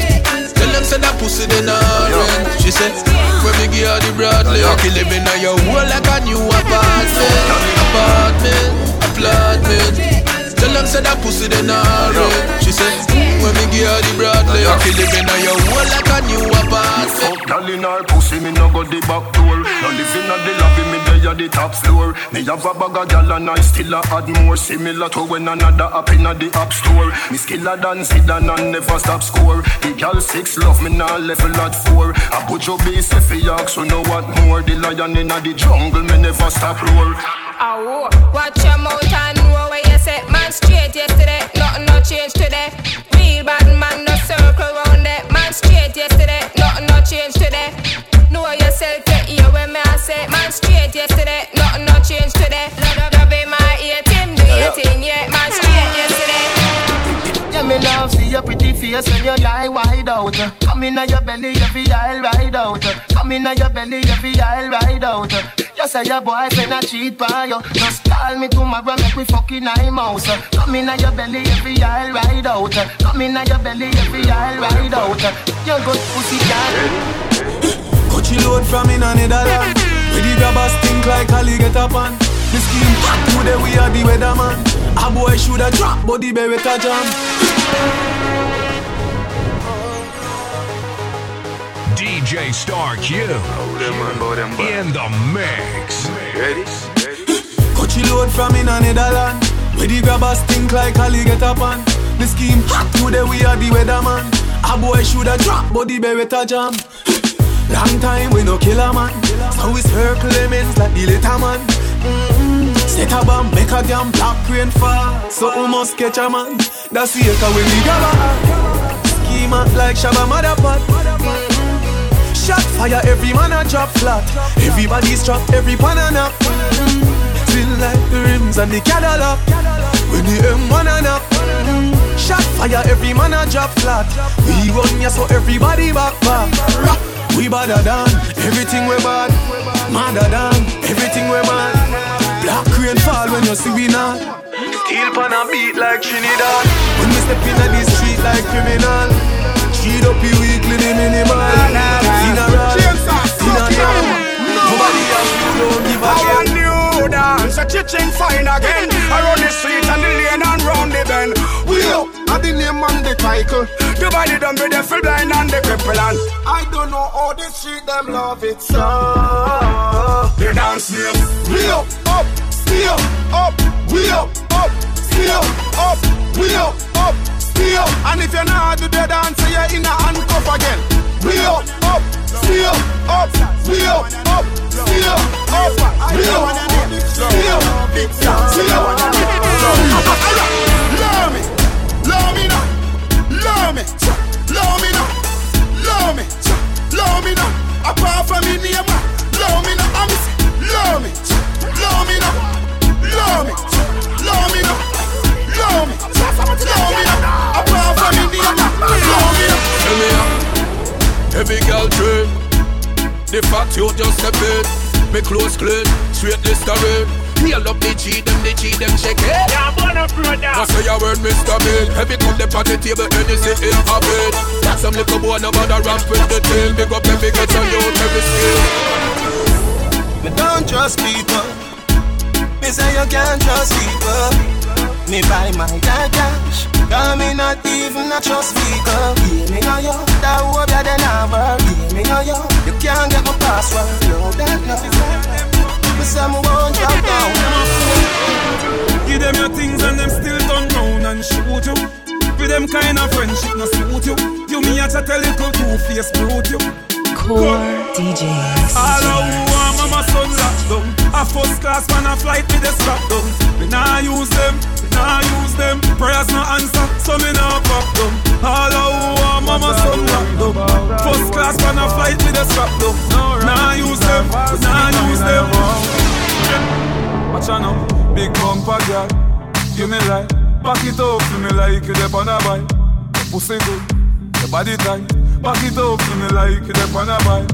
[SPEAKER 6] Tell them say that pussy they not rent. She said, me give her the Bradley. Lucky living on your wall like a new apartment. Apartment, apartment. Tell them say that pussy they not red. She said, when me give her the Bradley, I feel living on your wall like a new apartment.
[SPEAKER 17] Fuck girl in her pussy, me no go the back door. No living at the lobby, me there at the top floor. Me have a bag of gal and I still a add more. Similar to when another up in the app store. Me skiller than Zidane and never stop score. The gal six love me now level at four. Put your base if you ask, so know what more. The lion in the jungle, me never stop roar.
[SPEAKER 31] Oh, watch your mouth and know where you set man straight yesterday. Nothing no change today. Straight yesterday. Nothing no change today. Love, love, love in my ear, Tim do your thing, yeah. Man straight yesterday.
[SPEAKER 32] Yeah, me love see your pretty face when you lie wide out. Come in your belly, you feel I'll ride out. Come in your belly, you feel I'll ride out. You say your boyfriend a cheat by you. Just call me tomorrow, make we fucking eye mouse. Come in your belly, you feel I'll ride out. Come in your belly, you feel I'll ride out. You good pussy cat.
[SPEAKER 30] Coachy load from in a Netherland. Where the grabbers think like Ali get up on. The scheme today we are the weatherman. A boy shoulda drop, but the beretta jam.
[SPEAKER 11] DJ Star Q in the mix.
[SPEAKER 17] Ready?
[SPEAKER 30] Coachy load from in a Netherland. Where the grabbers think like Ali get up on. The scheme hot today we are the weatherman. A boy shoulda drop, but the beretta jam. Long time we no kill a man. So we circle lemons like the little man. Mm-hmm. Set a bomb, make a damn black rain fall. So we must catch a man. That's the echo we grab a Schema like Shabba Motherpot. Mm-hmm. Shot fire, every man a drop flat. Everybody's trapped, every pan. Mm-hmm. Still like the rims and the Cadillac. When the M1 a nap. Shot fire, every man a drop flat. We run ya so everybody back back. We badder than everything we bad. Madder than everything we mad. Black rain fall when you see we not. Steel pan a beat like Trinidad. When we step in the street like criminal. Cheat up your weekly the minimal. Funeral, funeral. Nobody else you don't give a damn.
[SPEAKER 33] A chiching fine again. Around the street and the lane and round the bend. We up at the name and the title. The body done with the full blind and the cripple and I don't know how the street them love it so. The dance name. We up, up, still up, we up, up, still up, we up, up, still. And if you're not do the dance, you're in a handcuff again. We up, up, up, we up, up, still up, we up, Apart from me name, love me now. I'm love me, love me now, love me, love me now, love me, love me now. Apart from me name, love me now.
[SPEAKER 6] Every girl train The fact you just step in Me clothes clean Straight listerine Heal up the cheat them, the cheat them check it Yeah, I'm gonna throw down I say a word, Mr. Bill Every cup them on the table, and you see in a bed Got some little boy, no bother ramp with the tail Big up every get on you, every skill
[SPEAKER 18] Me don't trust people. Me say you can't trust people. Me buy my dad cash. Cause me not even a trust vehicle. Give me know you. That hope you then have Yeah, me know you. You can't get my password. No, that no. Me say me won't drop down.
[SPEAKER 30] Give them your things and them still turn round and shoot you. With them kind of friendship no suit you. You me a chat a little two-face brute you.
[SPEAKER 34] Core DJs.
[SPEAKER 30] All of who want mama son locked down. A first class man a flight with the strap down. Me nah use them, me nah use them. Prayers no answer, so me nah pop down. All who want mama son locked down. First class man a flight with the strap down. Nah use them, nah use them. Watch out now, big bumper girl. Give me light, back it up to me like you dey on a bike. Pussy good, your body tight. Back it up to me like you dey on a bike.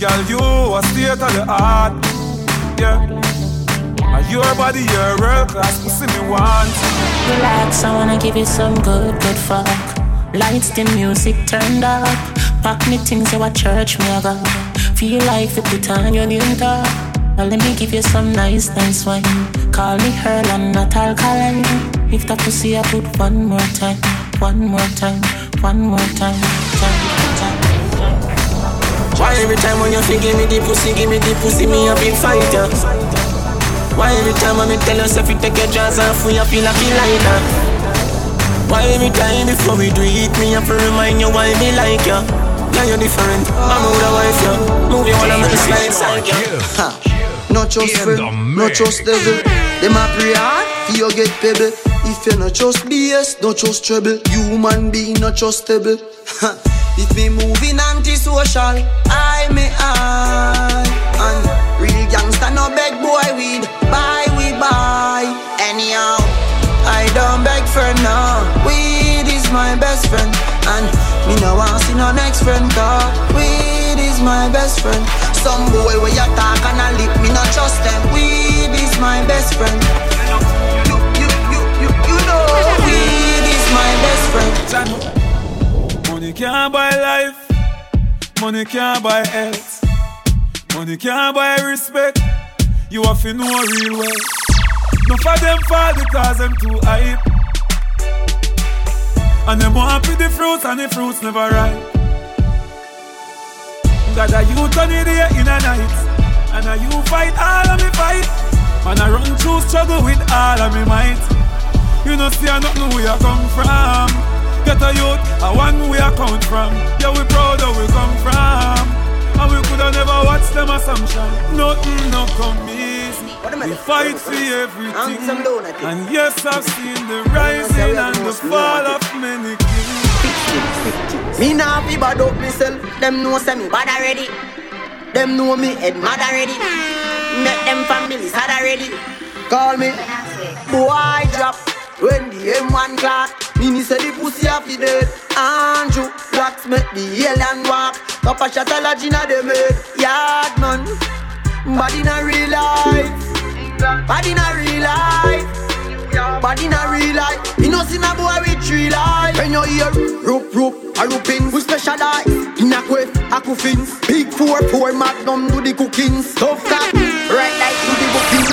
[SPEAKER 30] Girl, you a state of the art, yeah. And your body, your world class, pussy me want.
[SPEAKER 35] Relax, I wanna give you some good, good fuck. Lights, the music turned up. Pack me things to a church me a go.
[SPEAKER 19] Feel like to put on your name tag. Now let me give you some nice, nice wine. Call me Earl and not alkaline. If that pussy I put one more time, one more time, one more time, time, time.
[SPEAKER 21] Why every time when you feel give me the pussy, give me the pussy, me a big fighter. Why every time when me tell yourself you take your jaws off, we a feel like you like that? Why every time before we do it, me have to remind you why me like you? Yeah, you're different. I'm with a wife, yeah. Move you wanna make me slide inside you.
[SPEAKER 27] Not just friend, not just devil. Them a pray hard, for you get pebble. If you not just BS, not just trouble. Human being not trustable. if me moving antisocial, I may I. And real gangster no beg boy weed, buy. Anyhow, I don't beg for no. Weed is my best friend, and me no want see no next friend. Cause weed is my best friend. Some boy where you talk and a lip, me not trust them. Weed is my best friend. You, you, you, you, you know, weed is my best friend.
[SPEAKER 34] Money can't buy life, money can't buy health, money can't buy respect. You have to know real well. No for them fall because them too hype. And them want to the fruits and the fruits never ripe. That a youth on the day in a night? And a you fight all of me fight? Man I run through struggle with all of me might. You know see I don't know where I come from. Get a youth, I want we I come from. Yeah we proud of where we come from. And we coulda never watch them assumption. Nothing no come easy We fight for everything And yes I've seen the rising and the fall of many kings
[SPEAKER 27] Me nah fi bad up myself. Them know say me bad already. Them know me head mad already. Make them families had already. Call me boy drop when the M1 clock. Mini say the pussy a fi dead. Andrew blacks make the alien walk. Cup a shot a lodge inna them head. Yard man, body a real life. Body a real life. Body a real life. You know see a boy with three life. When you hear rope rope a rooping, we specialize in a quiff, a. Big four four magnum do the cooking. Tough cat, red light do the booking.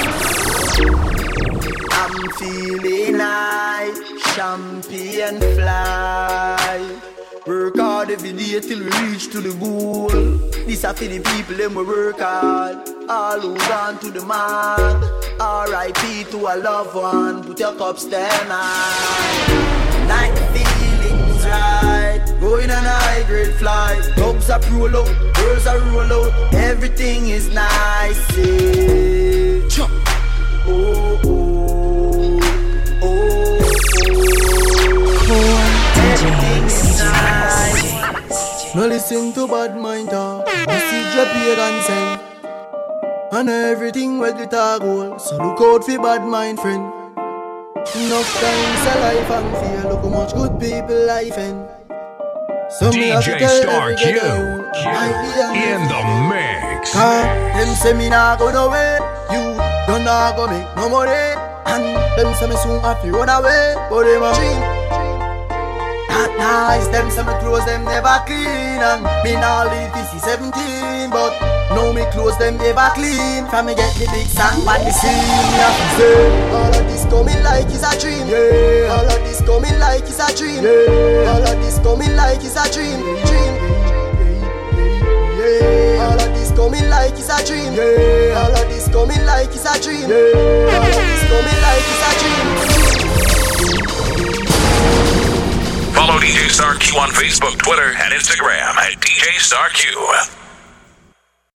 [SPEAKER 27] I'm feeling high, champion fly. Work hard every day till we reach to the goal. This a for the people them we work hard. All who gone to the mark. R.I.P. to a loved one. Put your cups down high. Night feelings right. Going on a high grade flight. Dogs are roll out, girls are roll out. Everything is nice. eh. Oh, oh, oh, oh. Everything's nice. No listen to bad mind talk. Message your pagan send. And everything the talk goal. So look out for bad mind friend. Enough times a life and fear. Look how much good people life in. So me have to
[SPEAKER 1] DJ Star Q
[SPEAKER 27] ghetto youth, I be a
[SPEAKER 1] in the mix.
[SPEAKER 27] Them say me nah go nowhere You don't nah go make no money And them say me soon have to run away But them a dream That nice Them say me clothes them never clean And me nah live this is 17 But now me clothes them ever clean From me get the big song on the scene Me have to say All of this coming like is a dream yeah. All of this coming like is a dream yeah. All of this coming like is a dream Dream yeah. All of this coming like it's a dream. Yeah. All of this coming like it's a dream. Yeah. All of this coming like it's a dream.
[SPEAKER 1] Follow DJ Star Q on Facebook, Twitter, and Instagram at DJ Star Q.